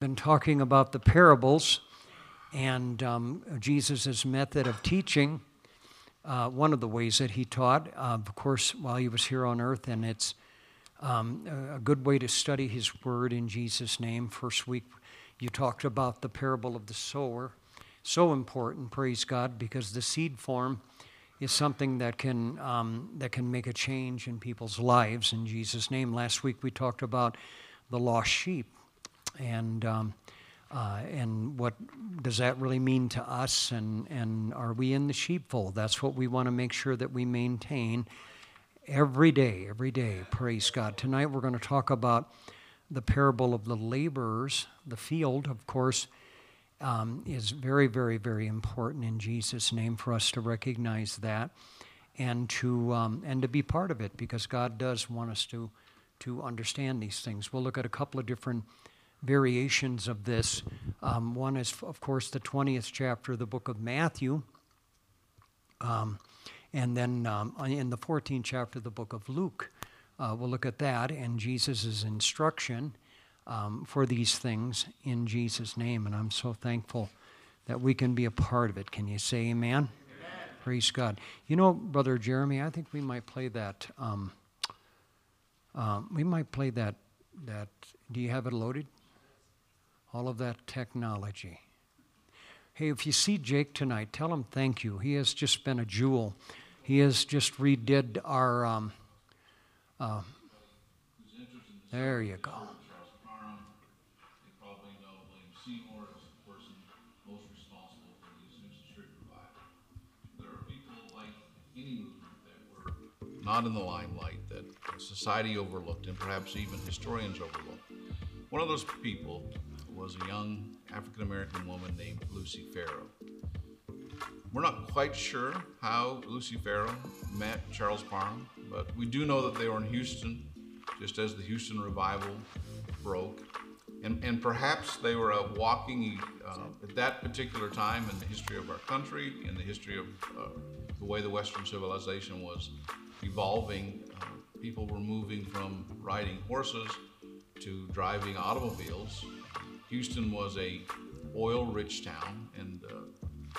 been talking about the parables and um, Jesus' method of teaching. Uh, one of the ways that he taught, uh, of course, while he was here on earth, and it's um, a good way to study his word in Jesus' name. First week, you talked about the parable of the sower. So important, praise God, because the seed form is something that can, um, that can make a change in people's lives in Jesus' name. Last week, we talked about the lost sheep and um, uh, and what does that really mean to us? And and are we in the sheepfold? That's what we want to make sure that we maintain every day every day. Praise god. Tonight we're going to talk about the parable of the laborers. The field of course um, is very very very important in jesus name for us to recognize that and to um, and to be part of it because god does want us to to understand these things. We'll look at a couple of different variations of this. Um, one is, of course, the 20th chapter of the book of Matthew. Um, and then um, in the 14th chapter of the book of Luke, uh, we'll look at that and Jesus' instruction um, for these things in Jesus' name. And I'm so thankful that we can be a part of it. Can you say amen? amen. Praise God. You know, Brother Jeremy, I think we might play that. Um, uh, we might play that. That. Do you have it loaded? All of that technology. Hey, if you see Jake tonight, tell him thank you. He has just been a jewel. He has just redid our. Um, uh, there you go. not in the limelight that society overlooked and perhaps even historians overlooked. One of those people was a young African American woman named Lucy Farrow. We're not quite sure how Lucy Farrow met Charles Parham, but we do know that they were in Houston just as the Houston revival broke. And, and perhaps they were walking uh, at that particular time in the history of our country, in the history of uh, the way the Western civilization was evolving. Uh, people were moving from riding horses to driving automobiles Houston was a oil-rich town, and uh,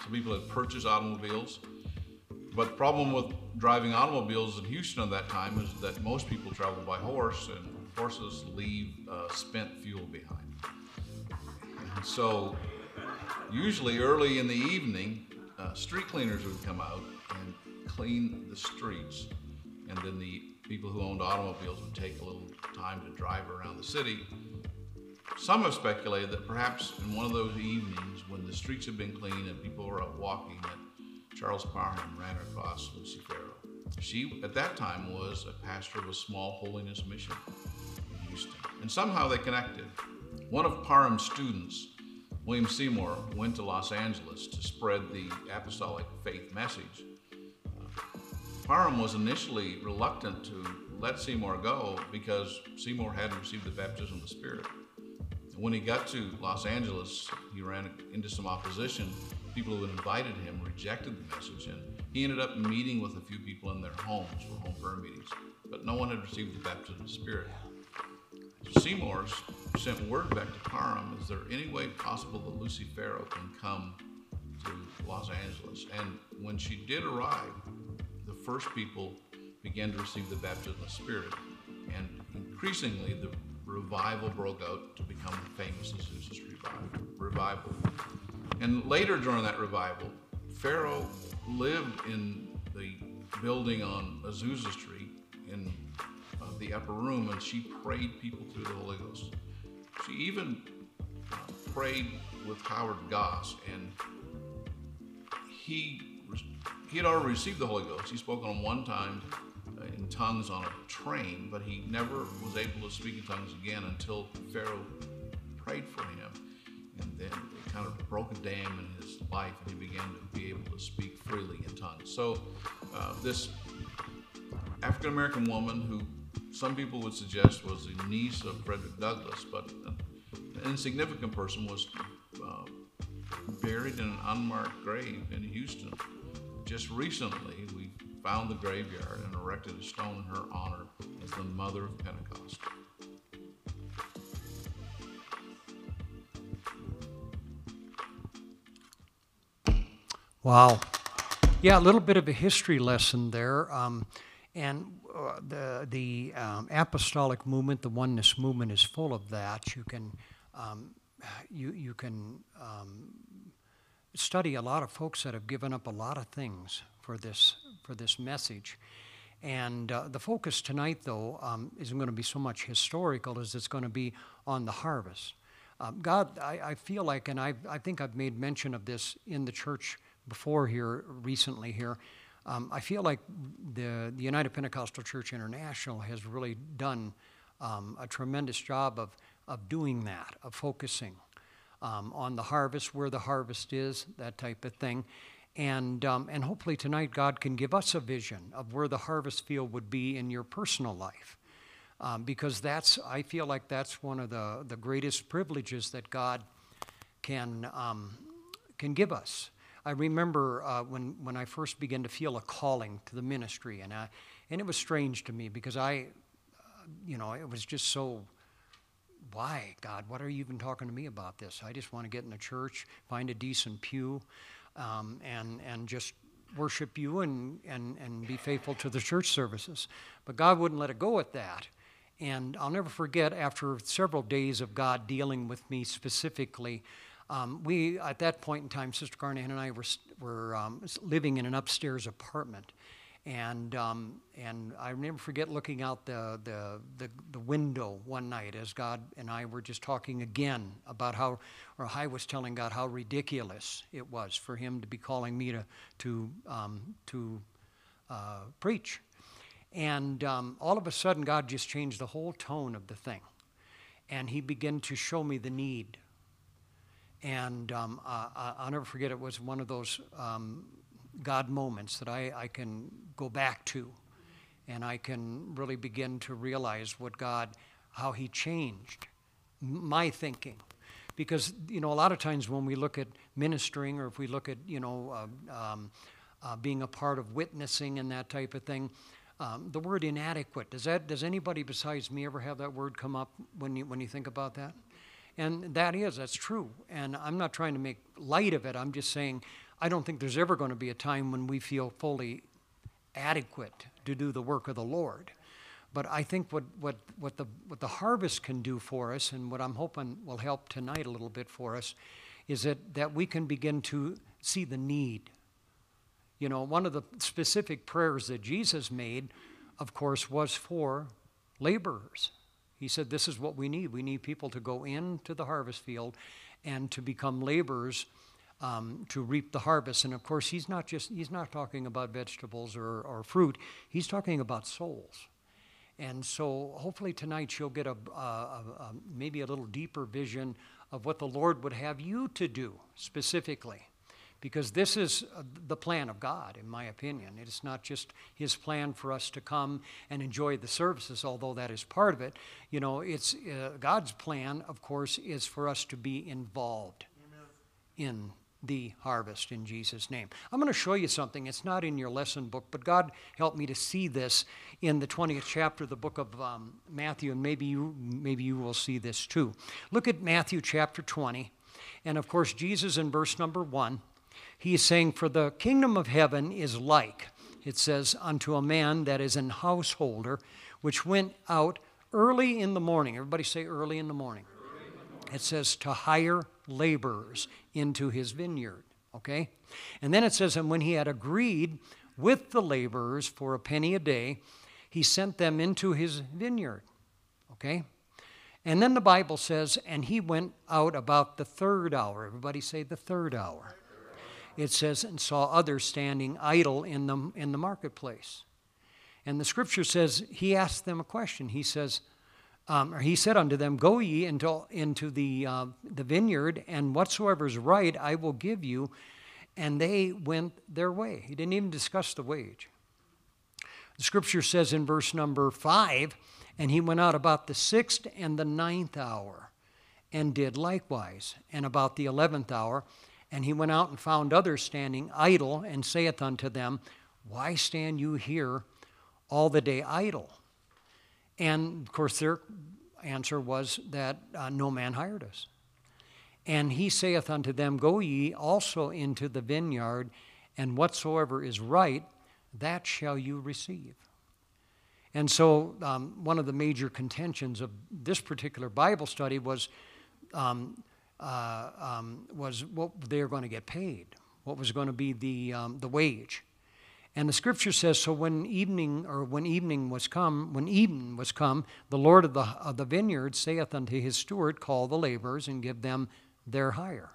some people had purchased automobiles. But the problem with driving automobiles in Houston at that time is that most people traveled by horse, and horses leave uh, spent fuel behind. And so, usually early in the evening, uh, street cleaners would come out and clean the streets, and then the people who owned automobiles would take a little time to drive around the city some have speculated that perhaps in one of those evenings when the streets had been cleaned and people were out walking that Charles Parham ran across Lucy Farrow. She, at that time, was a pastor of a small holiness mission in Houston. And somehow they connected. One of Parham's students, William Seymour, went to Los Angeles to spread the apostolic faith message. Parham was initially reluctant to let Seymour go because Seymour hadn't received the baptism of the Spirit. When he got to Los Angeles, he ran into some opposition. People who had invited him rejected the message, and he ended up meeting with a few people in their homes for home prayer meetings. But no one had received the baptism of the Spirit. Seymour sent word back to Parham, is there any way possible that Lucy Farrow can come to Los Angeles? And when she did arrive, the first people began to receive the baptism of the Spirit. And increasingly, the revival broke out to become famous Azusa Street revival. And later during that revival, Farrow lived in the building on Azusa Street in uh, the upper room, and she prayed people through the Holy Ghost. She even uh, prayed with Howard Goss, and he he had already received the Holy Ghost. He spoke on one time in tongues on a train, but he never was able to speak in tongues again until Farrow prayed for him. And then it kind of broke a dam in his life, and he began to be able to speak freely in tongues. So, uh, this African American woman, who some people would suggest was the niece of Frederick Douglass, but an insignificant person, was uh, buried in an unmarked grave in Houston. Just recently, found the graveyard, and erected a stone in her honor as the Mother of Pentecost. Wow. Yeah, a little bit of a history lesson there. Um, and uh, the, the um, apostolic movement, the oneness movement, is full of that. You can, um, you, you can um, study a lot of folks that have given up a lot of things for this for this message. And uh, the focus tonight, though, um, isn't going to be so much historical as it's going to be on the harvest. Um, God, I, I, feel like, and I, I think I've made mention of this in the church before here, recently here. Um, I feel like the, the United Pentecostal Church International has really done um, a tremendous job of, of doing that, of focusing um, on the harvest, where the harvest is, that type of thing. And, um, and hopefully tonight God can give us a vision of where the harvest field would be in your personal life. Um, because that's, I feel like that's one of the, the greatest privileges that God can, um, can give us. I remember uh, when, when I first began to feel a calling to the ministry, and, I, and it was strange to me because I, uh, you know, it was just so, why, God, what are you even talking to me about this? I just want to get in the church, find a decent pew, um, and, and just worship you and, and, and be faithful to the church services. But God wouldn't let it go at that. And I'll never forget, after several days of God dealing with me specifically, um, we, at that point in time, Sister Carnahan and I were, were um, living in an upstairs apartment. And, um, and I never forget looking out the, the, the, the, window one night as God and I were just talking again about how, or I was telling God how ridiculous it was for Him to be calling me to, to, um, to uh, preach. And um, all of a sudden, God just changed the whole tone of the thing. And He began to show me the need and um, I, will never forget, it was one of those um, God moments that I, I can go back to. And I can really begin to realize what God, how He changed my thinking. Because, you know, a lot of times when we look at ministering or if we look at, you know, uh, um, uh, being a part of witnessing and that type of thing, um, the word inadequate, does, that, does anybody besides me ever have that word come up when you, when you think about that? And that is, that's true. And I'm not trying to make light of it. I'm just saying I don't think there's ever going to be a time when we feel fully adequate to do the work of the Lord. But I think what, what, what, the, what the harvest can do for us, and what I'm hoping will help tonight a little bit for us, is that, that we can begin to see the need. You know, one of the specific prayers that Jesus made, of course, was for laborers. He said, This is what we need. We need people to go into the harvest field and to become laborers um, to reap the harvest. And of course, he's not just he's not talking about vegetables or, or fruit. He's talking about souls. And so, hopefully tonight you'll get a, a, a, maybe a little deeper vision of what the Lord would have you to do specifically because this is uh, the plan of God, in my opinion. It is not just His plan for us to come and enjoy the services, although that is part of it. You know, it's uh, God's plan, of course, is for us to be involved Amen. in the harvest in Jesus' name. I'm going to show you something. It's not in your lesson book, but God helped me to see this in the 20th chapter of the book of um, Matthew, and maybe you, maybe you will see this too. Look at Matthew chapter 20. And of course, Jesus in verse number 1 he is saying, For the kingdom of heaven is like, it says, unto a man that is an householder, which went out early in the morning. Everybody say early in the morning. It says to hire laborers into his vineyard. Okay? And then it says, And when he had agreed with the laborers for a penny a day, he sent them into his vineyard. Okay? And then the Bible says, And he went out about the third hour. Everybody say the third hour it says, and saw others standing idle in the, in the marketplace. And the scripture says, he asked them a question. He says, um, or he said unto them, Go ye into, into the, uh, the vineyard, and whatsoever is right I will give you. And they went their way. He didn't even discuss the wage. The scripture says in verse number five, and he went out about the sixth and the ninth hour, and did likewise. And about the eleventh hour, and he went out and found others standing idle, and saith unto them, Why stand you here all the day idle? And of course, their answer was that uh, no man hired us. And he saith unto them, Go ye also into the vineyard, and whatsoever is right, that shall you receive. And so, um, one of the major contentions of this particular Bible study was, um, uh, um, was what they were going to get paid, what was going to be the, um, the wage. And the scripture says, so when evening or when evening was come, when even was come, the Lord of the, of the vineyard saith unto his steward, Call the laborers and give them their hire.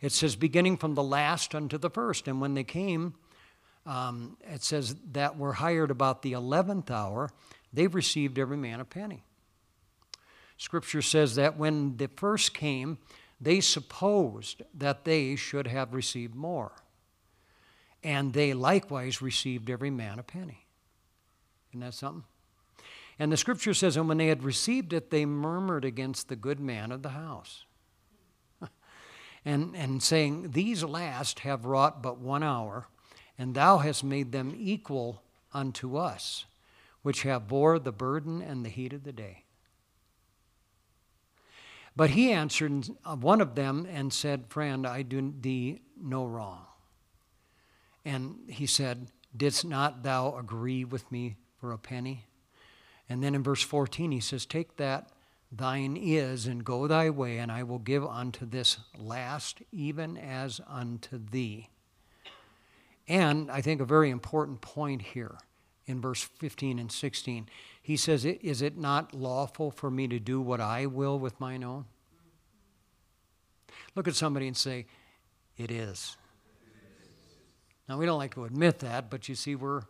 It says, beginning from the last unto the first. And when they came, um, it says that were hired about the 11th hour, they received every man a penny. Scripture says that when the first came, they supposed that they should have received more. And they likewise received every man a penny. Isn't that something? And the scripture says, And when they had received it, they murmured against the good man of the house. and, and saying, These last have wrought but one hour and thou hast made them equal unto us, which have bore the burden and the heat of the day. But he answered uh, one of them and said, Friend, I do thee no wrong. And he said, Didst not thou agree with me for a penny? And then in verse 14 he says, Take that thine is and go thy way, and I will give unto this last even as unto thee. And I think a very important point here in verse 15 and 16. He says, Is it not lawful for me to do what I will with mine own? Look at somebody and say, It is. Now, we don't like to admit that, but you see, we're,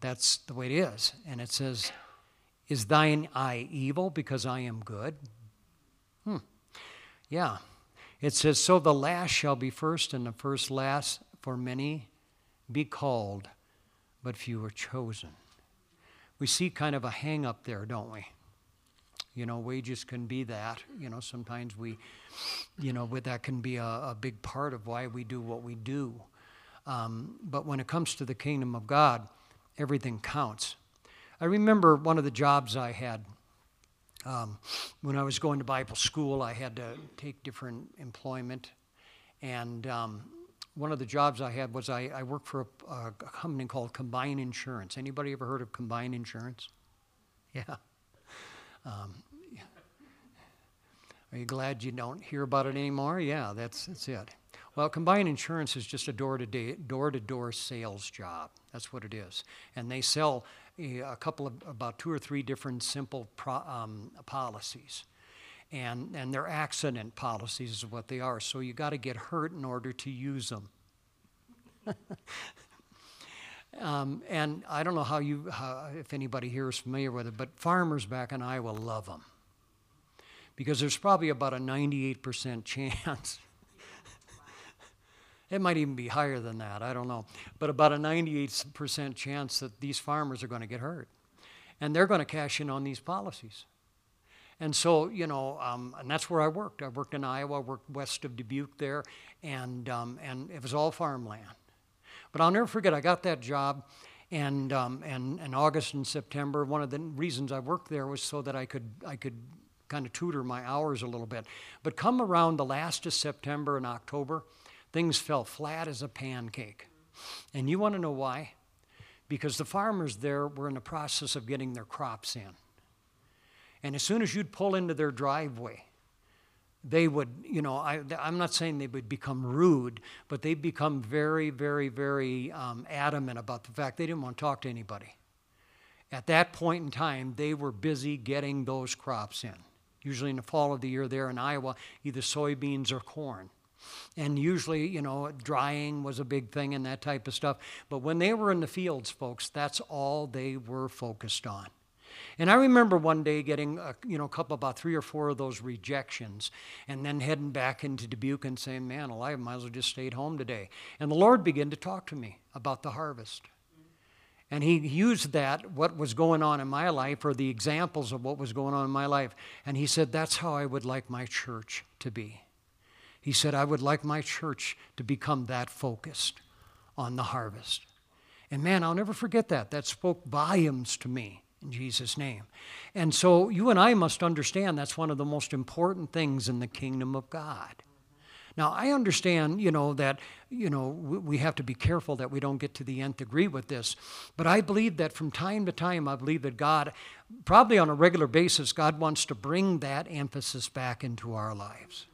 that's the way it is. And it says, Is thine eye evil because I am good? Hmm. Yeah. It says, So the last shall be first, and the first last, for many be called, but few are chosen. We see kind of a hang up there, don't we? You know, wages can be that. You know, sometimes we, you know, that can be a, a big part of why we do what we do. Um, but when it comes to the kingdom of God, everything counts. I remember one of the jobs I had um, when I was going to Bible school. I had to take different employment, and um, one of the jobs I had was I, I worked for a, a, company called Combine Insurance. Anybody ever heard of Combine Insurance? Yeah. Um, Are you glad you don't hear about it anymore? Yeah, that's, that's it. Well, combined Insurance is just a door to door sales job. That's what it is, and they sell a, a couple of about two or three different simple pro, um, policies and, and their accident policies is what they are. So you got to get hurt in order to use them. um, and I don't know how you, how, if anybody here is familiar with it, but farmers back in Iowa love them because there's probably about a 98% chance. It might even be higher than that, I don't know. But about a 98% chance that these farmers are going to get hurt. And they're going to cash in on these policies. And so, you know, um, and that's where I worked. I worked in Iowa, worked west of Dubuque there, and, um, and it was all farmland. But I'll never forget, I got that job, and, um, and in August and September, one of the reasons I worked there was so that I could, I could kind of tutor my hours a little bit. But come around the last of September and October, things fell flat as a pancake. And you want to know why? Because the farmers there were in the process of getting their crops in. And as soon as you'd pull into their driveway, they would, you know, I, am not saying they would become rude, but they'd become very, very, very um, adamant about the fact they didn't want to talk to anybody. At that point in time, they were busy getting those crops in. Usually in the fall of the year there in Iowa, either soybeans or corn. And usually, you know, drying was a big thing and that type of stuff. But when they were in the fields, folks, that's all they were focused on. And I remember one day getting, a, you know, a couple, about three or four of those rejections, and then heading back into Dubuque and saying, man, I might as well just stayed home today. And the Lord began to talk to me about the harvest. And he used that, what was going on in my life, or the examples of what was going on in my life. And he said, That's how I would like my church to be. He said, I would like my church to become that focused on the harvest. And man, I'll never forget that. That spoke volumes to me in Jesus' name. And so you and I must understand that's one of the most important things in the kingdom of God. Now, I understand, you know, that, you know, we have to be careful that we don't get to the nth degree with this. But I believe that from time to time, I believe that God, probably on a regular basis, God wants to bring that emphasis back into our lives.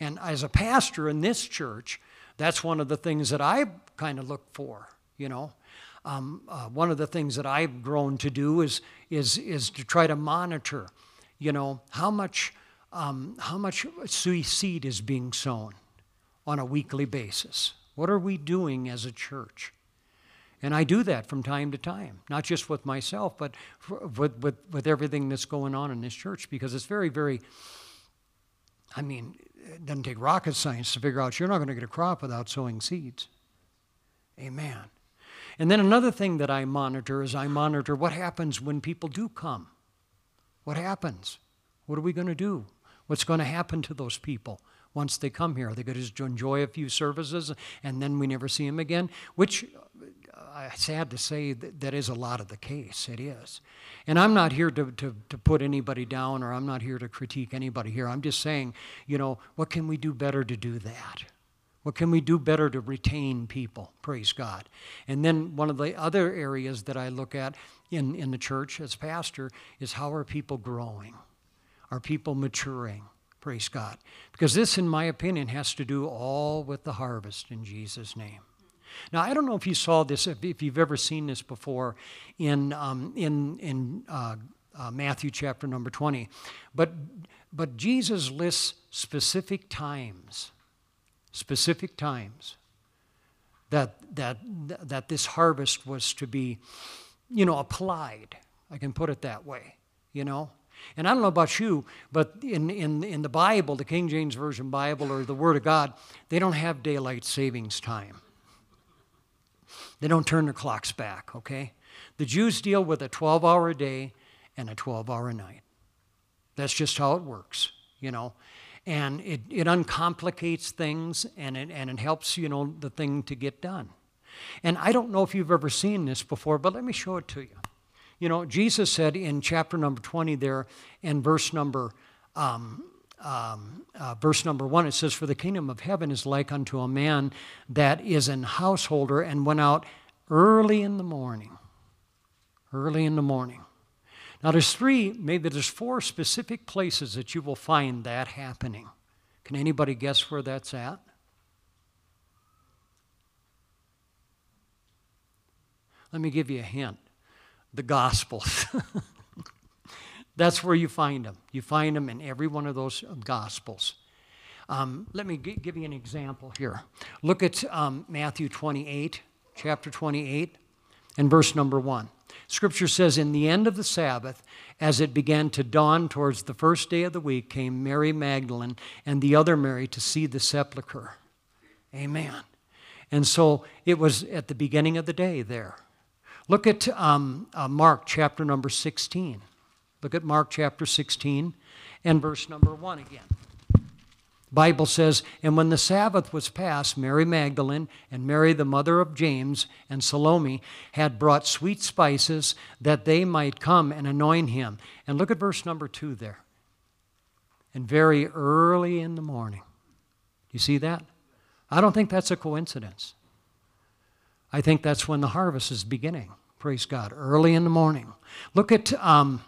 And as a pastor in this church, that's one of the things that I kind of look for, you know. Um, uh, one of the things that I've grown to do is, is, is to try to monitor, you know, how much um, how much seed is being sown on a weekly basis. What are we doing as a church? And I do that from time to time, not just with myself, but with, with, with everything that's going on in this church, because it's very, very, I mean, it doesn't take rocket science to figure out you're not going to get a crop without sowing seeds. Amen. And then another thing that I monitor is I monitor what happens when people do come. What happens? What are we going to do? What's going to happen to those people once they come here? Are they going to enjoy a few services and then we never see them again? Which, uh, sad to say, that, that is a lot of the case. It is. And I'm not here to, to, to put anybody down or I'm not here to critique anybody here. I'm just saying, you know, what can we do better to do that? What can we do better to retain people? Praise God. And then one of the other areas that I look at in, in the church as pastor is how are people growing? Are people maturing? Praise God. Because this, in my opinion, has to do all with the harvest in Jesus' name. Now, I don't know if you saw this, if you've ever seen this before in, um, in, in uh, uh, Matthew chapter number 20, but, but Jesus lists specific times, specific times that, that, that this harvest was to be, you know, applied. I can put it that way, you know. And I don't know about you, but in, in, in the Bible, the King James Version Bible or the Word of God, they don't have daylight savings time. They don't turn their clocks back, okay? The Jews deal with a 12 hour day and a 12 hour night. That's just how it works, you know. And it, it uncomplicates things and it, and it helps, you know, the thing to get done. And I don't know if you've ever seen this before, but let me show it to you. You know, Jesus said in chapter number 20 there, and verse number um, um, uh, verse number one, it says, For the kingdom of heaven is like unto a man that is an householder and went out early in the morning. Early in the morning. Now, there's three, maybe there's four specific places that you will find that happening. Can anybody guess where that's at? Let me give you a hint the Gospels. That's where you find them. You find them in every one of those Gospels. Um, let me g- give you an example here. Look at um, Matthew 28, chapter 28, and verse number 1. Scripture says, In the end of the Sabbath, as it began to dawn towards the first day of the week, came Mary Magdalene and the other Mary to see the sepulchre. Amen. And so it was at the beginning of the day there. Look at um, uh, Mark chapter number 16. Look at Mark chapter 16 and verse number 1 again. Bible says, And when the Sabbath was past, Mary Magdalene and Mary the mother of James and Salome had brought sweet spices that they might come and anoint him. And look at verse number 2 there. And very early in the morning. You see that? I don't think that's a coincidence. I think that's when the harvest is beginning. Praise God. Early in the morning. Look at um,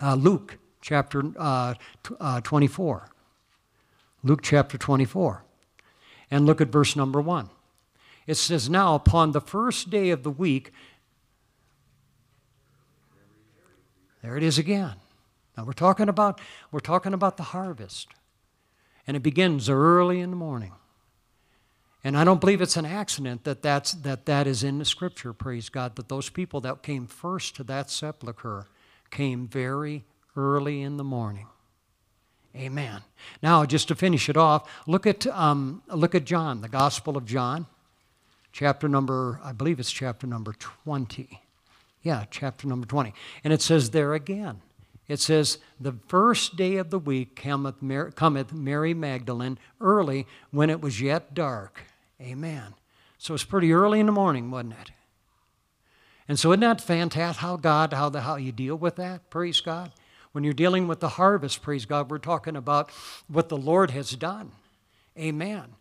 uh, Luke chapter uh, t- uh, 24. Luke chapter 24. And look at verse number 1. It says, Now upon the first day of the week, there it is again. Now we're talking about we're talking about the harvest. And it begins early in the morning. And I don't believe it's an accident that that's, that, that is in the scripture, praise God, that those people that came first to that sepulchre came very early in the morning. Amen. Now, just to finish it off, look at, um, look at John, the Gospel of John, chapter number, I believe it's chapter number 20. Yeah, chapter number 20. And it says there again, it says, The first day of the week cometh Mary, cometh Mary Magdalene early when it was yet dark. Amen. So it's pretty early in the morning, wasn't it? And so isn't that fantastic how God, how, the, how you deal with that? Praise God. When you're dealing with the harvest, praise God, we're talking about what the Lord has done. Amen.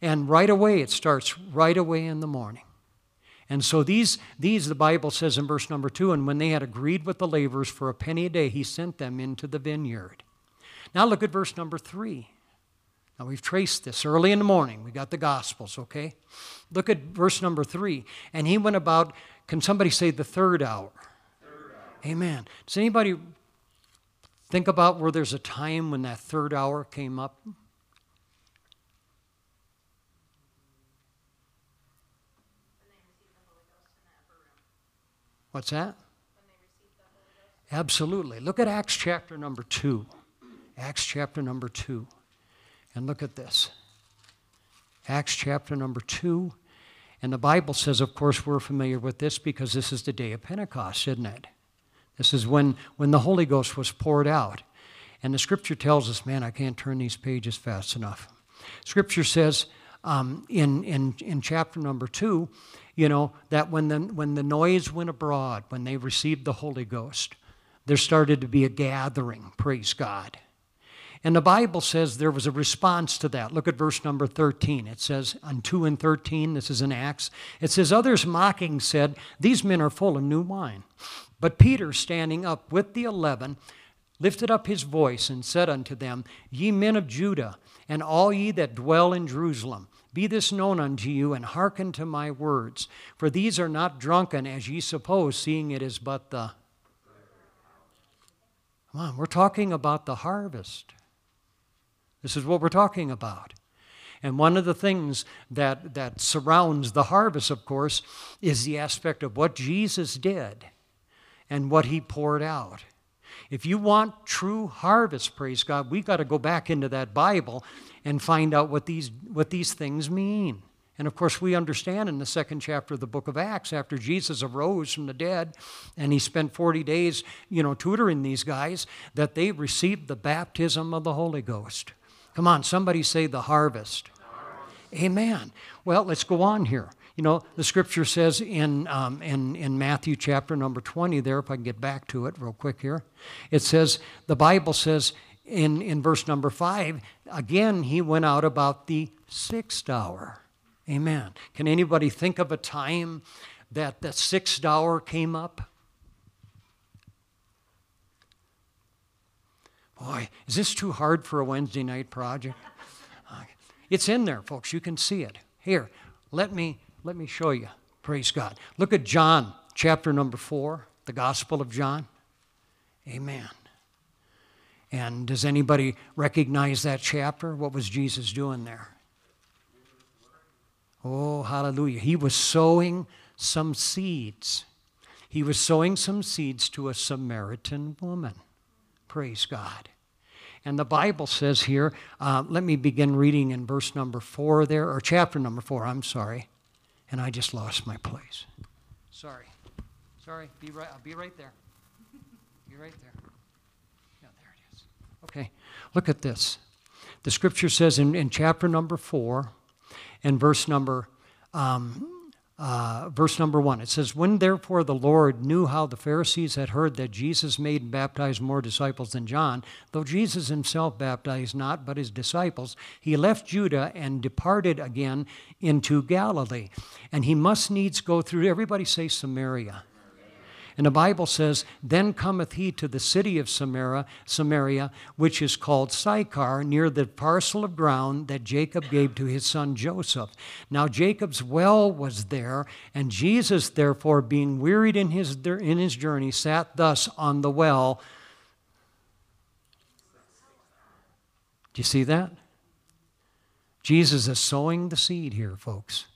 And right away, it starts right away in the morning. And so these, these, the Bible says in verse number two, and when they had agreed with the laborers for a penny a day, he sent them into the vineyard. Now look at verse number three. Now we've traced this early in the morning. We got the Gospels, okay? Look at verse number three. And he went about, can somebody say the third hour? Third hour. Amen. Does anybody think about where there's a time when that third hour came up? What's that? Absolutely. Look at Acts chapter number 2. Acts chapter number 2. And look at this. Acts chapter number 2. And the Bible says, of course, we're familiar with this because this is the day of Pentecost, isn't it? This is when, when the Holy Ghost was poured out. And the scripture tells us, man, I can't turn these pages fast enough. Scripture says um, in, in, in chapter number 2 you know, that when the, when the noise went abroad, when they received the Holy Ghost, there started to be a gathering, praise God. And the Bible says there was a response to that. Look at verse number 13. It says, on 2 and 13, this is in Acts, it says, Others mocking said, These men are full of new wine. But Peter, standing up with the eleven, lifted up his voice and said unto them, Ye men of Judah, and all ye that dwell in Jerusalem, be this known unto you, and hearken to my words. For these are not drunken, as ye suppose, seeing it is but the. Come on, we're talking about the harvest. This is what we're talking about. And one of the things that, that surrounds the harvest, of course, is the aspect of what Jesus did and what he poured out. If you want true harvest, praise God, we've got to go back into that Bible and find out what these, what these things mean. And of course, we understand in the second chapter of the book of Acts, after Jesus arose from the dead and he spent 40 days, you know, tutoring these guys, that they received the baptism of the Holy Ghost. Come on, somebody say the harvest. Amen. Well, let's go on here. You know, the scripture says in, um, in, in Matthew chapter number 20, there, if I can get back to it real quick here, it says, the Bible says in, in verse number 5, again, he went out about the sixth hour. Amen. Can anybody think of a time that the sixth hour came up? Boy, is this too hard for a Wednesday night project? Uh, it's in there, folks. You can see it. Here, let me let me show you. Praise God. Look at John chapter number 4, the Gospel of John. Amen. And does anybody recognize that chapter? What was Jesus doing there? Oh, hallelujah. He was sowing some seeds. He was sowing some seeds to a Samaritan woman. Praise God. And the Bible says here, uh, let me begin reading in verse number four there, or chapter number four, I'm sorry and I just lost my place. Sorry. Sorry. Be right, I'll be right there. Be right there. Yeah, there it is. Okay. Look at this. The scripture says in, in chapter number four and verse number um, uh, verse number one. It says, When therefore the Lord knew how the Pharisees had heard that Jesus made and baptized more disciples than John, though Jesus himself baptized not, but his disciples, he left Judah and departed again into Galilee. And he must needs go through, everybody say Samaria. And the Bible says, Then cometh he to the city of Samaria, Samaria, which is called Sychar, near the parcel of ground that Jacob gave to his son Joseph. Now Jacob's well was there, and Jesus, therefore, being wearied in his, in his journey, sat thus on the well. Do you see that? Jesus is sowing the seed here, folks.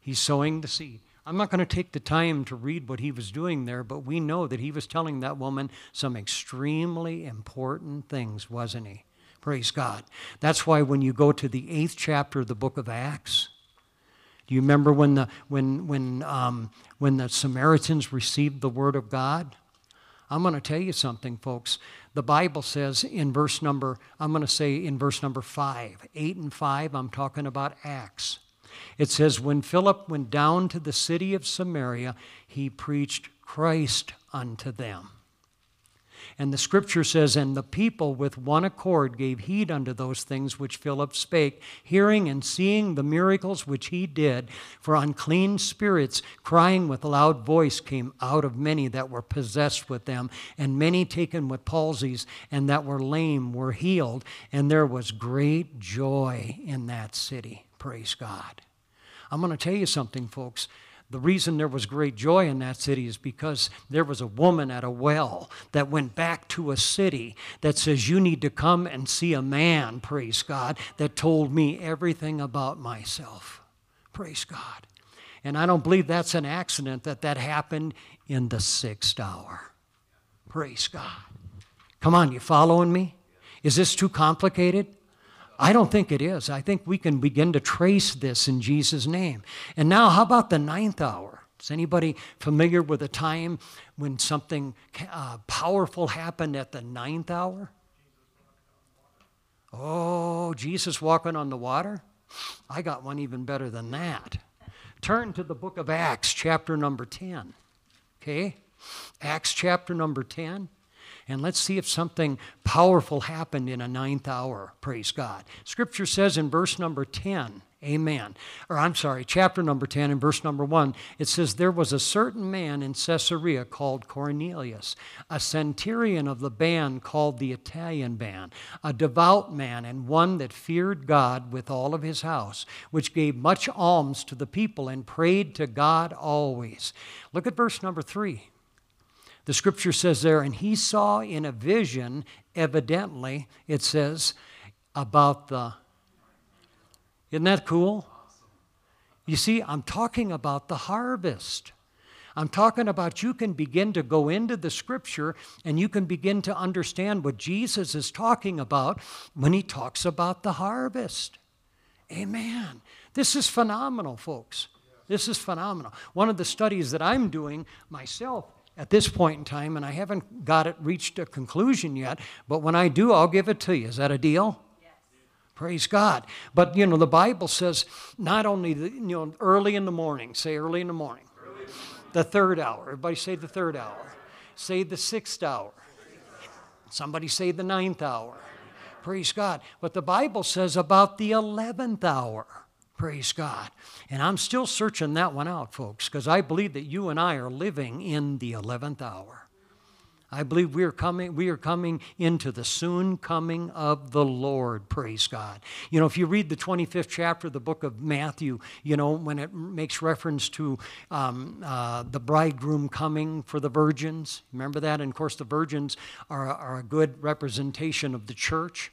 He's sowing the seed. I'm not going to take the time to read what he was doing there, but we know that he was telling that woman some extremely important things, wasn't he? Praise God. That's why when you go to the eighth chapter of the book of Acts, do you remember when the, when, when, um, when the Samaritans received the word of God? I'm going to tell you something, folks. The Bible says in verse number, I'm going to say in verse number five, eight and five, I'm talking about Acts. It says, When Philip went down to the city of Samaria, he preached Christ unto them. And the scripture says, And the people with one accord gave heed unto those things which Philip spake, hearing and seeing the miracles which he did. For unclean spirits, crying with a loud voice, came out of many that were possessed with them, and many taken with palsies, and that were lame were healed. And there was great joy in that city. Praise God. I'm going to tell you something, folks. The reason there was great joy in that city is because there was a woman at a well that went back to a city that says, You need to come and see a man, praise God, that told me everything about myself. Praise God. And I don't believe that's an accident that that happened in the sixth hour. Praise God. Come on, you following me? Is this too complicated? I don't think it is. I think we can begin to trace this in Jesus' name. And now, how about the ninth hour? Is anybody familiar with a time when something uh, powerful happened at the ninth hour? Oh, Jesus walking on the water? I got one even better than that. Turn to the book of Acts, chapter number 10. Okay? Acts chapter number 10. And let's see if something powerful happened in a ninth hour. Praise God. Scripture says in verse number 10, Amen. Or I'm sorry, chapter number 10 and verse number 1, it says, There was a certain man in Caesarea called Cornelius, a centurion of the band called the Italian band, a devout man and one that feared God with all of his house, which gave much alms to the people and prayed to God always. Look at verse number 3. The scripture says there, and he saw in a vision, evidently, it says, about the. Isn't that cool? You see, I'm talking about the harvest. I'm talking about you can begin to go into the scripture and you can begin to understand what Jesus is talking about when he talks about the harvest. Amen. This is phenomenal, folks. This is phenomenal. One of the studies that I'm doing myself at this point in time, and I haven't got it reached a conclusion yet, but when I do, I'll give it to you. Is that a deal? Yes. Praise God. But you know, the Bible says not only the, you know early in the morning, say early in the morning. Early. The third hour. Everybody say the third hour. Say the sixth hour. Somebody say the ninth hour. Praise God. But the Bible says about the eleventh hour. Praise God. And I'm still searching that one out, folks, because I believe that you and I are living in the 11th hour. I believe we are coming we are coming into the soon coming of the Lord. Praise God. You know, if you read the 25th chapter of the book of Matthew, you know, when it makes reference to um, uh, the bridegroom coming for the virgins, remember that? And of course, the virgins are, are a good representation of the church.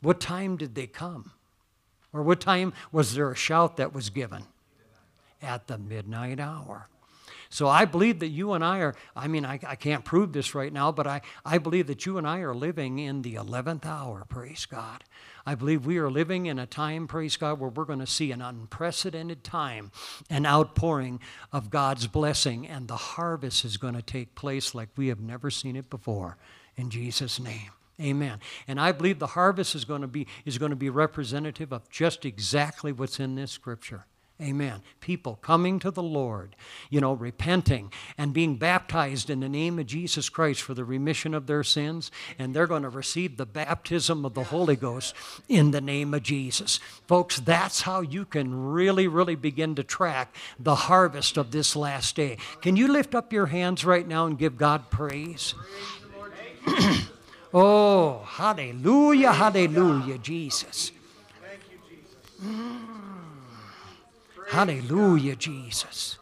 What time did they come? Or what time was there a shout that was given? At the midnight hour. So I believe that you and I are, I mean, I, I can't prove this right now, but I, I believe that you and I are living in the 11th hour, praise God. I believe we are living in a time, praise God, where we're going to see an unprecedented time, an outpouring of God's blessing, and the harvest is going to take place like we have never seen it before. In Jesus' name. Amen. And I believe the harvest is going to be is going to be representative of just exactly what's in this scripture. Amen. People coming to the Lord, you know, repenting and being baptized in the name of Jesus Christ for the remission of their sins, and they're going to receive the baptism of the Holy Ghost in the name of Jesus. Folks, that's how you can really, really begin to track the harvest of this last day. Can you lift up your hands right now and give God praise? praise Oh, hallelujah, hallelujah, Jesus. Mm. Hallelujah, Jesus.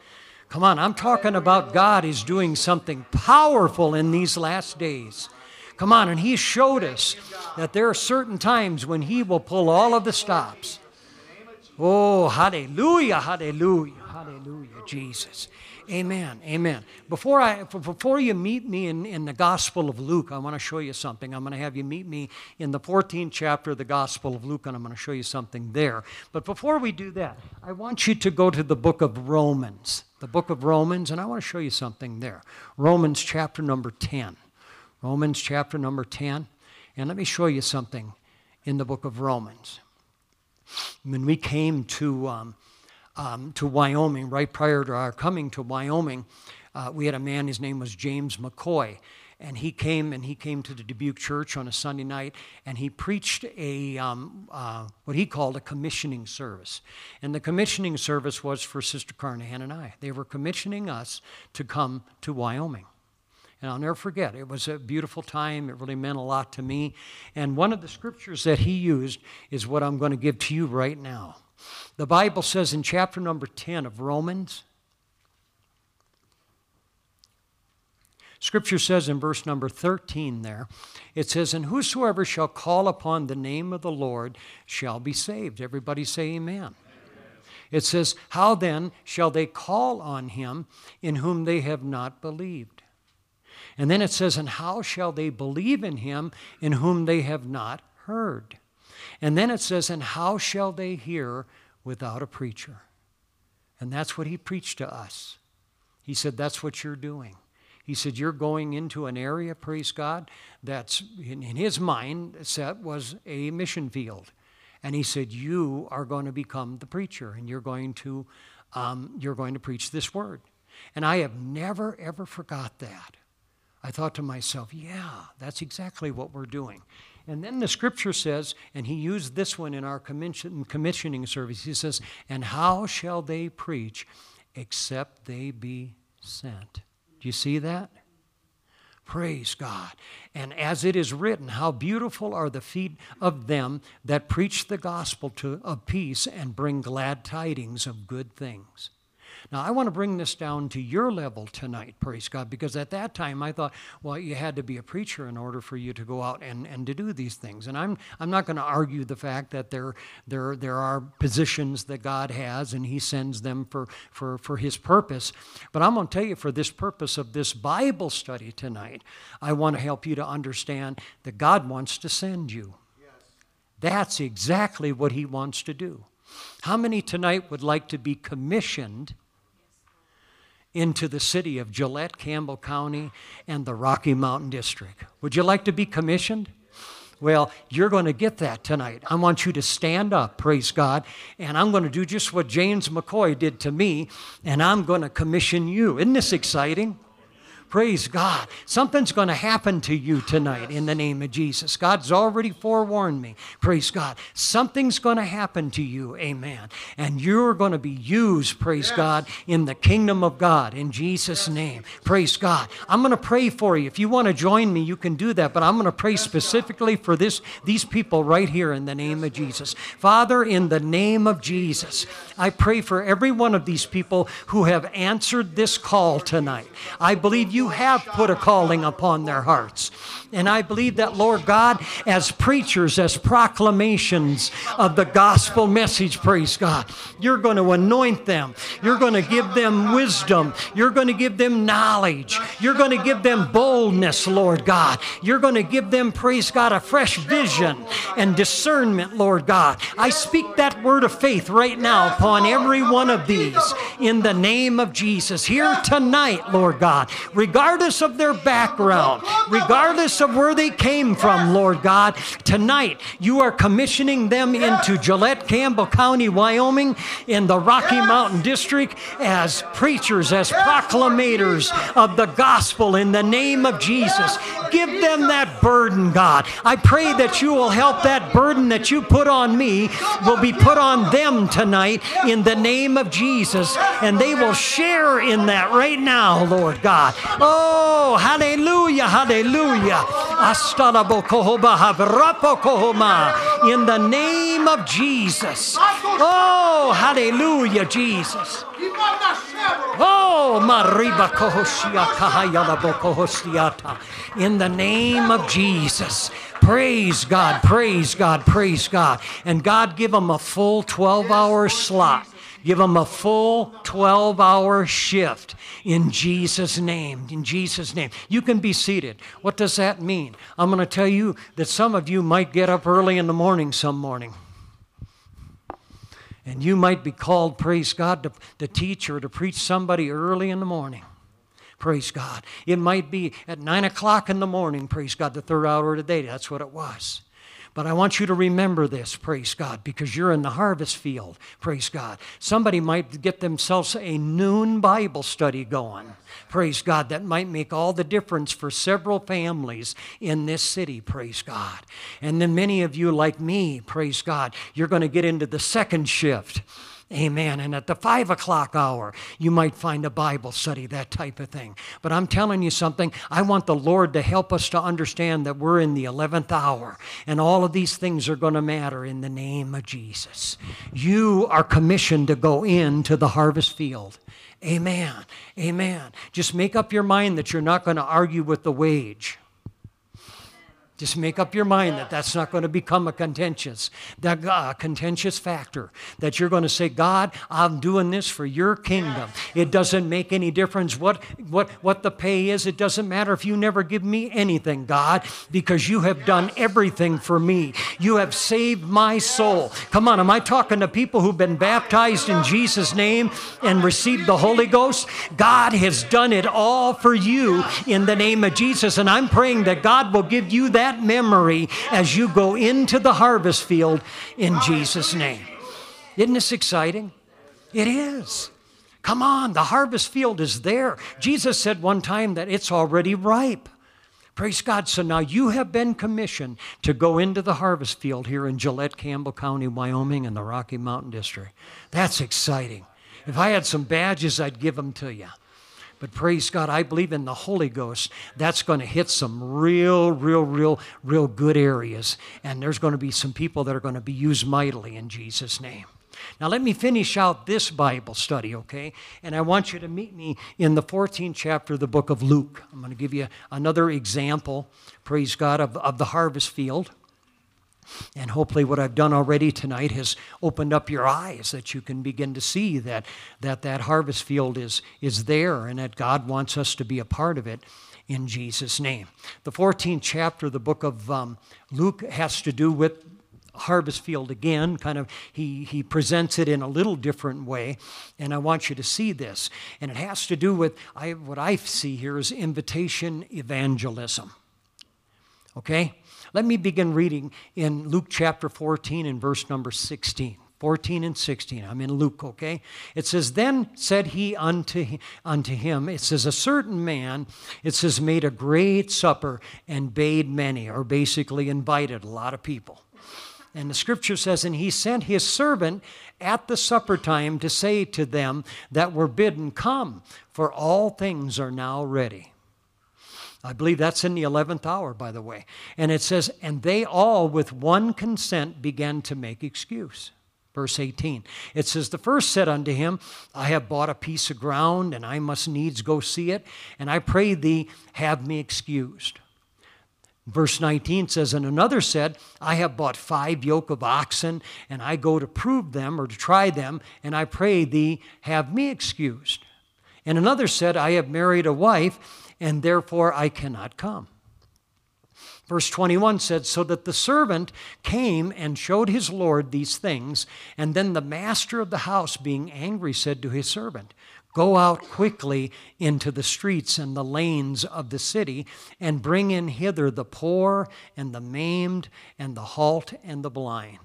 Come on, I'm talking about God is doing something powerful in these last days. Come on, and He showed us that there are certain times when He will pull all of the stops. Oh, hallelujah, hallelujah, hallelujah, Jesus. Amen. Amen. Before, I, before you meet me in, in the Gospel of Luke, I want to show you something. I'm going to have you meet me in the 14th chapter of the Gospel of Luke, and I'm going to show you something there. But before we do that, I want you to go to the book of Romans. The book of Romans, and I want to show you something there. Romans chapter number 10. Romans chapter number 10. And let me show you something in the book of Romans. When we came to. Um, um, to Wyoming, right prior to our coming to Wyoming, uh, we had a man, his name was James McCoy. and he came and he came to the Dubuque church on a Sunday night and he preached a um, uh, what he called a commissioning service. And the commissioning service was for Sister Carnahan and I. They were commissioning us to come to Wyoming. And I'll never forget, it was a beautiful time. It really meant a lot to me. And one of the scriptures that he used is what I'm going to give to you right now. The Bible says in chapter number 10 of Romans, Scripture says in verse number 13 there, it says, And whosoever shall call upon the name of the Lord shall be saved. Everybody say amen. amen. It says, How then shall they call on him in whom they have not believed? And then it says, And how shall they believe in him in whom they have not heard? And then it says, And how shall they hear without a preacher? And that's what he preached to us. He said, That's what you're doing. He said, You're going into an area, praise God, that's in, in his mind set was a mission field. And he said, You are going to become the preacher and you're going to, um, you're going to preach this word. And I have never, ever forgot that. I thought to myself, yeah, that's exactly what we're doing. And then the scripture says, and he used this one in our commissioning service, he says, And how shall they preach except they be sent? Do you see that? Praise God. And as it is written, how beautiful are the feet of them that preach the gospel to, of peace and bring glad tidings of good things. Now, I want to bring this down to your level tonight, praise God, because at that time I thought, well, you had to be a preacher in order for you to go out and, and to do these things. And I'm, I'm not going to argue the fact that there, there, there are positions that God has and He sends them for, for, for His purpose. But I'm going to tell you, for this purpose of this Bible study tonight, I want to help you to understand that God wants to send you. That's exactly what He wants to do. How many tonight would like to be commissioned into the city of Gillette, Campbell County, and the Rocky Mountain District. Would you like to be commissioned? Well, you're going to get that tonight. I want you to stand up, praise God, and I'm going to do just what James McCoy did to me, and I'm going to commission you. Isn't this exciting? Praise God. Something's going to happen to you tonight in the name of Jesus. God's already forewarned me. Praise God. Something's going to happen to you. Amen. And you're going to be used, praise yes. God, in the kingdom of God in Jesus' name. Praise God. I'm going to pray for you. If you want to join me, you can do that, but I'm going to pray specifically for this these people right here in the name of Jesus. Father, in the name of Jesus, I pray for every one of these people who have answered this call tonight. I believe you have put a calling upon their hearts. And I believe that, Lord God, as preachers, as proclamations of the gospel message, praise God, you're going to anoint them. You're going to give them wisdom. You're going to give them knowledge. You're going to give them boldness, Lord God. You're going to give them, praise God, a fresh vision and discernment, Lord God. I speak that word of faith right now upon every one of these in the name of Jesus. Here tonight, Lord God, regardless of their background, regardless of where they came from, Lord God, tonight you are commissioning them into Gillette, Campbell County, Wyoming, in the Rocky Mountain District as preachers, as proclamators of the gospel in the name of Jesus. Give them that burden, God. I pray that you will help that burden that you put on me will be put on them tonight in the name of Jesus, and they will share in that right now, Lord God. Oh, hallelujah, hallelujah. In the name of Jesus. Oh, hallelujah, Jesus. Oh, Mariba In the name of Jesus. Praise God, praise God, praise God. And God give them a full 12 hour slot Give them a full 12 hour shift in Jesus' name. In Jesus' name. You can be seated. What does that mean? I'm going to tell you that some of you might get up early in the morning some morning. And you might be called, praise God, to, to teach or to preach somebody early in the morning. Praise God. It might be at 9 o'clock in the morning, praise God, the third hour of the day. That's what it was. But I want you to remember this, praise God, because you're in the harvest field, praise God. Somebody might get themselves a noon Bible study going, praise God, that might make all the difference for several families in this city, praise God. And then many of you, like me, praise God, you're going to get into the second shift. Amen. And at the five o'clock hour, you might find a Bible study, that type of thing. But I'm telling you something, I want the Lord to help us to understand that we're in the 11th hour and all of these things are going to matter in the name of Jesus. You are commissioned to go into the harvest field. Amen. Amen. Just make up your mind that you're not going to argue with the wage. Just make up your mind that that's not going to become a contentious, that uh, contentious factor. That you're going to say, God, I'm doing this for your kingdom. It doesn't make any difference what what what the pay is. It doesn't matter if you never give me anything, God, because you have done everything for me. You have saved my soul. Come on, am I talking to people who've been baptized in Jesus' name and received the Holy Ghost? God has done it all for you in the name of Jesus, and I'm praying that God will give you that that memory as you go into the harvest field in Jesus' name. Isn't this exciting? It is. Come on, the harvest field is there. Jesus said one time that it's already ripe. Praise God. So now you have been commissioned to go into the harvest field here in Gillette, Campbell County, Wyoming, in the Rocky Mountain District. That's exciting. If I had some badges, I'd give them to you. But praise God, I believe in the Holy Ghost. That's going to hit some real, real, real, real good areas. And there's going to be some people that are going to be used mightily in Jesus' name. Now, let me finish out this Bible study, okay? And I want you to meet me in the 14th chapter of the book of Luke. I'm going to give you another example, praise God, of, of the harvest field. And hopefully, what I've done already tonight has opened up your eyes that you can begin to see that that, that harvest field is, is there and that God wants us to be a part of it in Jesus' name. The 14th chapter of the book of um, Luke has to do with harvest field again. Kind of he he presents it in a little different way. And i want you to see this. And it has to do with I, what i see here is invitation evangelism. Okay let me begin reading in Luke chapter 14 and verse number 16. 14 and 16. I'm in Luke, okay? It says, Then said he unto, unto him, it says, A certain man, it says, made a great supper and bade many, or basically invited a lot of people. And the scripture says, And he sent his servant at the supper time to say to them that were bidden, Come, for all things are now ready. I believe that's in the 11th hour, by the way. And it says, And they all with one consent began to make excuse. Verse 18. It says, The first said unto him, I have bought a piece of ground, and I must needs go see it, and I pray thee, have me excused. Verse 19 says, And another said, I have bought five yoke of oxen, and I go to prove them or to try them, and I pray thee, have me excused. And another said, I have married a wife, and therefore I cannot come. Verse 21 said, So that the servant came and showed his Lord these things, and then the master of the house, being angry, said to his servant, Go out quickly into the streets and the lanes of the city, and bring in hither the poor and the maimed and the halt and the blind.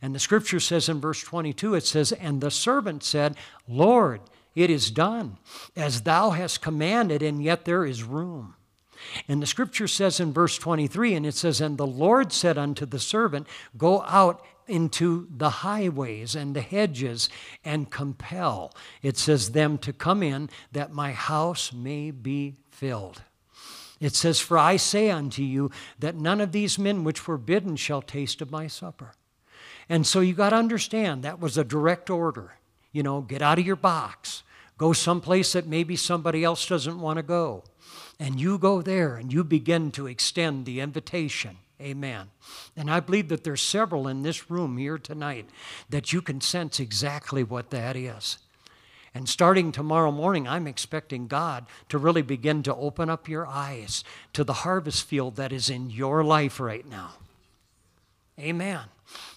And the scripture says in verse 22, it says, And the servant said, Lord, it is done as thou hast commanded, and yet there is room. And the scripture says in verse 23, and it says, And the Lord said unto the servant, Go out into the highways and the hedges and compel, it says, them to come in that my house may be filled. It says, For I say unto you that none of these men which were bidden shall taste of my supper. And so you got to understand that was a direct order. You know, get out of your box. Go someplace that maybe somebody else doesn't want to go. And you go there and you begin to extend the invitation. Amen. And I believe that there's several in this room here tonight that you can sense exactly what that is. And starting tomorrow morning, I'm expecting God to really begin to open up your eyes to the harvest field that is in your life right now. Amen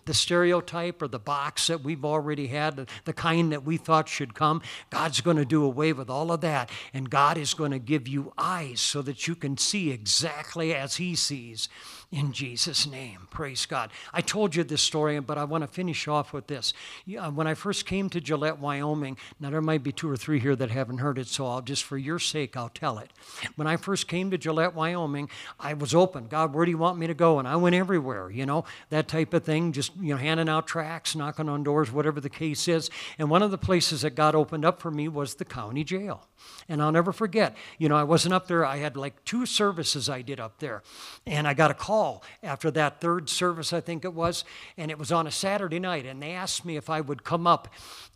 the stereotype or the box that we've already had, the kind that we thought should come. God's going to do away with all of that, and God is going to give you eyes so that you can see exactly as He sees in Jesus' name. Praise God. I told you this story, but I want to finish off with this. When I first came to Gillette, Wyoming, now there might be two or three here that haven't heard it, so I'll just for your sake, I'll tell it. When I first came to Gillette, Wyoming, I was open. God, where do you want me to go? And I went everywhere, you know, that type of thing, just, you know, handing out tracts, knocking on doors, whatever the case is. And one of the places that God opened up for me was the county jail. And I'll never forget, you know, I wasn't up there. I had like two services I did up there. And I got a call after that third service, I think it was. And it was on a Saturday night. And they asked me if I would come up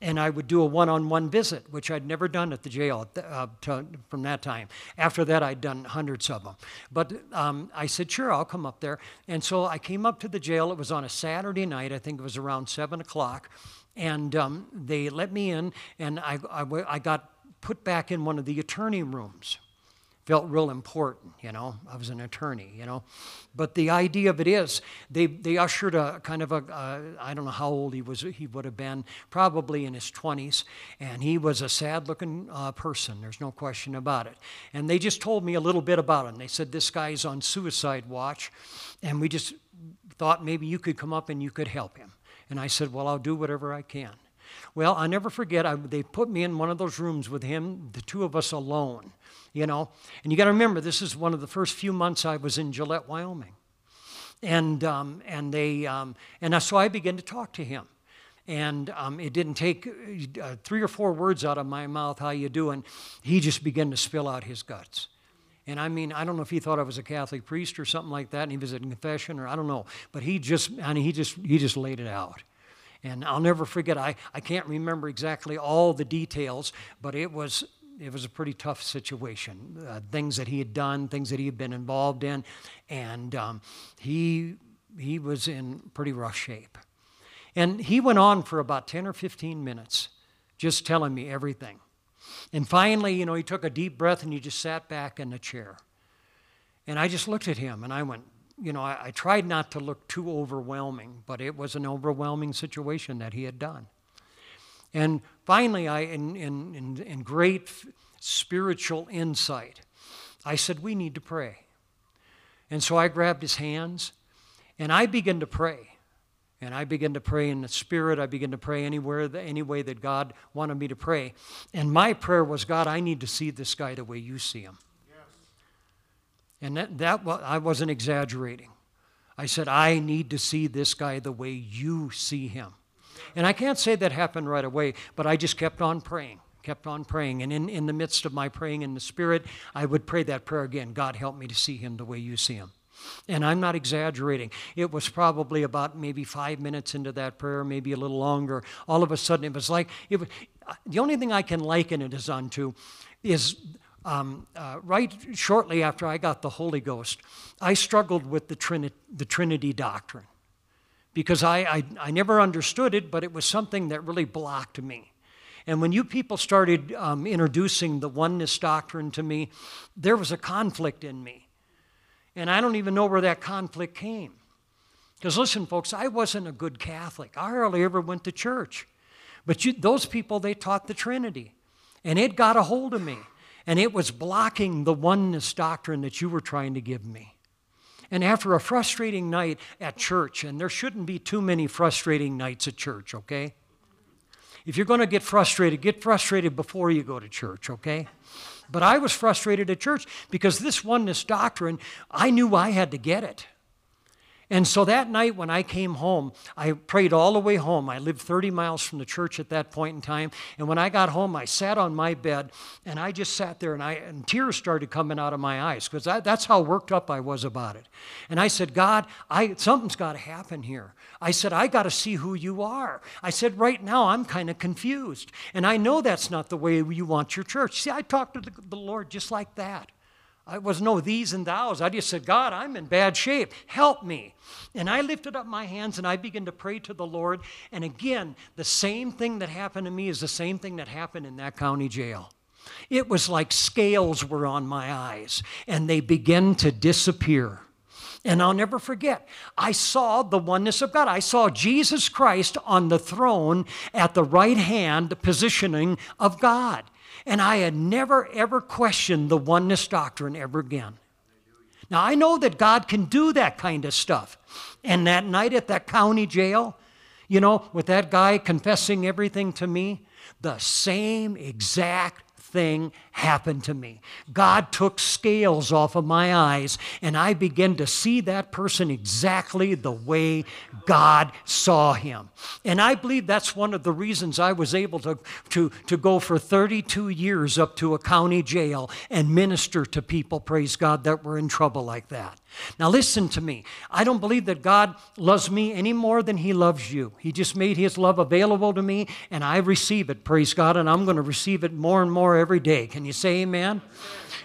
and I would do a one on one visit, which I'd never done at the jail uh, to, from that time. After that, I'd done hundreds of them. But um, I said, sure, I'll come up there. And so I came up to the jail. It was on a Saturday night. I think it was around 7 o'clock. And um, they let me in, and I, I, I got put back in one of the attorney rooms. Felt real important, you know. I was an attorney, you know. But the idea of it is, they, they ushered a kind of a uh, I don't know how old he was, he would have been, probably in his 20s. And he was a sad looking uh, person, there's no question about it. And they just told me a little bit about him. They said, This guy's on suicide watch. And we just thought maybe you could come up and you could help him. And I said, Well, I'll do whatever I can. Well, I'll never forget, I, they put me in one of those rooms with him, the two of us alone, you know. And you got to remember, this is one of the first few months I was in Gillette, Wyoming. And, um, and, they, um, and so I began to talk to him. And um, it didn't take uh, three or four words out of my mouth, how you doing? He just began to spill out his guts. And I mean, I don't know if he thought I was a Catholic priest or something like that, and he was in confession, or I don't know. But he just, I mean, he just, he just laid it out. And I'll never forget, I, I can't remember exactly all the details, but it was, it was a pretty tough situation. Uh, things that he had done, things that he had been involved in, and um, he, he was in pretty rough shape. And he went on for about 10 or 15 minutes, just telling me everything. And finally, you know, he took a deep breath and he just sat back in the chair. And I just looked at him and I went, you know, I, I, tried not to look too overwhelming, but it was an overwhelming situation that he had done. And finally, I, in, in, in, in great spiritual insight, I said, We need to pray. And so I grabbed his hands and I began to pray. And I began to pray in the Spirit. I began to pray anywhere, any way that God wanted me to pray. And my prayer was, God, I need to see this guy the way you see him. And that, that I wasn't exaggerating. I said, I need to see this guy the way you see him. And I can't say that happened right away, but I just kept on praying, kept on praying. And in, in the midst of my praying in the Spirit, I would pray that prayer again God, help me to see him the way you see him. And I'm not exaggerating. It was probably about maybe five minutes into that prayer, maybe a little longer. All of a sudden, it was like, it was, the only thing I can liken it is unto is um, uh, right shortly after I got the Holy Ghost, I struggled with the, Trini- the Trinity doctrine because I, I, I, never understood it, but it was something that really blocked me. And when you people started um, introducing the oneness doctrine to me, there was a conflict in me. And I don't even know where that conflict came. Because listen, folks, I wasn't a good Catholic. I hardly ever went to church. But you, those people, they taught the Trinity. And it got a hold of me and it was blocking the oneness doctrine that you were trying to give me. And after a frustrating night at church, and there shouldn't be too many frustrating nights at church, okay? If you're going to get frustrated, get frustrated before you go to church, okay? But I was frustrated at church because this oneness doctrine, I knew I had to get it. And so that night when I came home, I prayed all the way home. I lived 30 miles from the church at that point in time. And when I got home, I sat on my bed and I just sat there and, I, and tears started coming out of my eyes because that's how worked up I was about it. And I said, God, I, something's got to happen here. I said, I got to see who you are. I said, right now I'm kind of confused. And I know that's not the way you want your church. See, I talked to the, the Lord just like that. I was no these and thous. I just said, God, I'm in bad shape. Help me. And I lifted up my hands and I began to pray to the Lord. And again, the same thing that happened to me is the same thing that happened in that county jail. It was like scales were on my eyes and they began to disappear. And I'll never forget, I saw the oneness of God. I saw Jesus Christ on the throne at the right hand the positioning of God. And I had never, ever questioned the oneness doctrine ever again. Now, I know that God can do that kind of stuff. And that night at that county jail, you know, with that guy confessing everything to me, the same exact thing happened to me. God took scales off of my eyes, and I began to see that person exactly the way God saw him. And I believe that's one of the reasons I was able to, to, to go for 32 years up to a county jail and minister to people, praise God, that were in trouble like that. Now, listen to me. I don't believe that God loves me any more than He loves you. He just made His love available to me, and I receive it, praise God, and I'm going to receive it more and more every day. Can you say amen?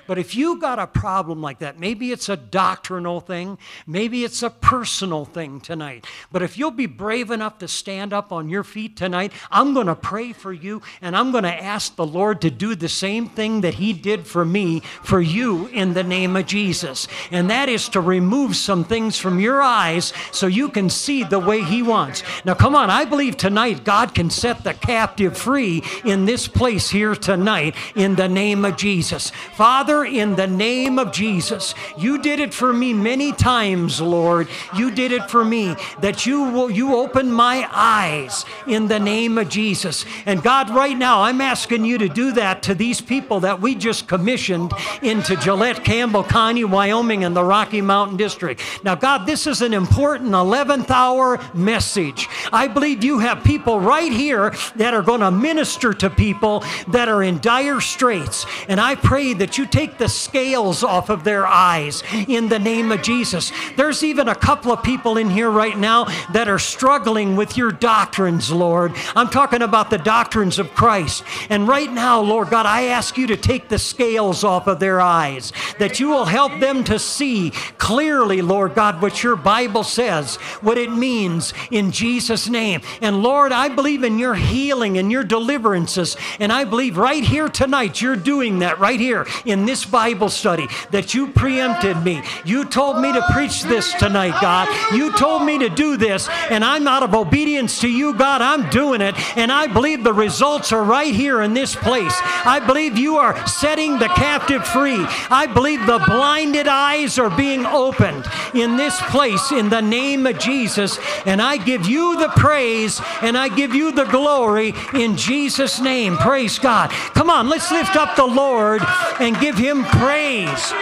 But if you got a problem like that, maybe it's a doctrinal thing, maybe it's a personal thing tonight. But if you'll be brave enough to stand up on your feet tonight, I'm going to pray for you and I'm going to ask the Lord to do the same thing that He did for me, for you, in the name of Jesus. And that is to remove some things from your eyes so you can see the way He wants. Now, come on, I believe tonight God can set the captive free in this place here tonight in the name of Jesus. Father, In the name of Jesus, you did it for me many times, Lord. You did it for me that you will, you opened my eyes in the name of Jesus. And God, right now, I'm asking you to do that to these people that we just commissioned into Gillette, Campbell County, Wyoming, and the Rocky Mountain District. Now, God, this is an important 11th hour message. I believe you have people right here that are going to minister to people that are in dire straits. And I pray that you take take the scales off of their eyes in the name of Jesus. There's even a couple of people in here right now that are struggling with your doctrines, Lord. I'm talking about the doctrines of Christ. And right now, Lord God, I ask you to take the scales off of their eyes, that you will help them to see clearly, Lord God, what your Bible says, what it means in Jesus' name. And Lord, I believe in your healing and your deliverances. And I believe right here tonight, you're doing that right here in this this Bible study that you preempted me. You told me to preach this tonight, God. You told me to do this, and I'm out of obedience to you, God. I'm doing it, and I believe the results are right here in this place. I believe you are setting the captive free. I believe the blinded eyes are being opened in this place in the name of Jesus, and I give you the praise and I give you the glory in Jesus' name. Praise God. Come on, let's lift up the Lord and give him praise.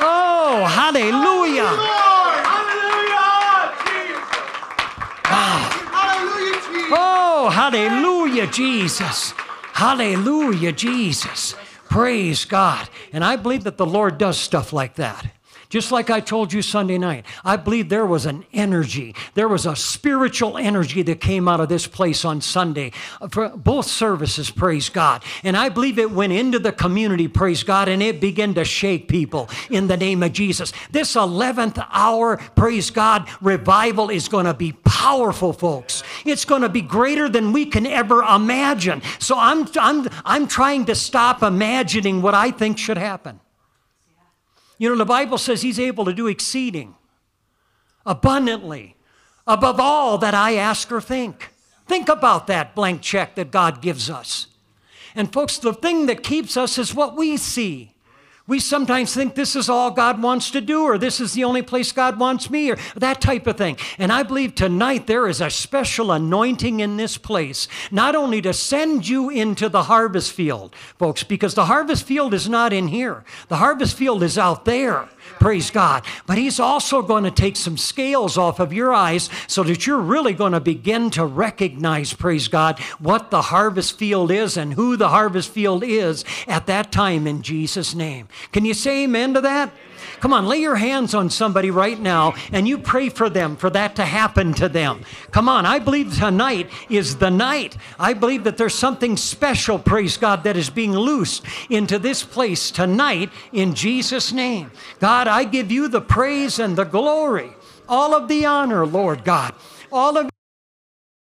Oh, hallelujah. Oh, hallelujah, Jesus. Hallelujah, Jesus. Praise God. And I believe that the Lord does stuff like that. Just like I told you Sunday night, I believe there was an energy. There was a spiritual energy that came out of this place on Sunday uh, for both services, praise God. And I believe it went into the community, praise God, and it began to shake people in the name of Jesus. This 11th hour, praise God, revival is going to be powerful, folks. It's going to be greater than we can ever imagine. So I'm, I'm, I'm trying to stop imagining what I think should happen. You know, the Bible says he's able to do exceeding, abundantly, above all that I ask or think. Think about that blank check that God gives us. And, folks, the thing that keeps us is what we see. We sometimes think this is all God wants to do, or this is the only place God wants me, or that type of thing. And I believe tonight there is a special anointing in this place, not only to send you into the harvest field, folks, because the harvest field is not in here, the harvest field is out there. Praise God. But He's also going to take some scales off of your eyes so that you're really going to begin to recognize, praise God, what the harvest field is and who the harvest field is at that time in Jesus' name. Can you say amen to that? Come on, lay your hands on somebody right now and you pray for them, for that to happen to them. Come on, I believe tonight is the night. I believe that there's something special, praise God, that is being loosed into this place tonight in Jesus' name. God, I give you the praise and the glory, all of the honor, Lord God, all of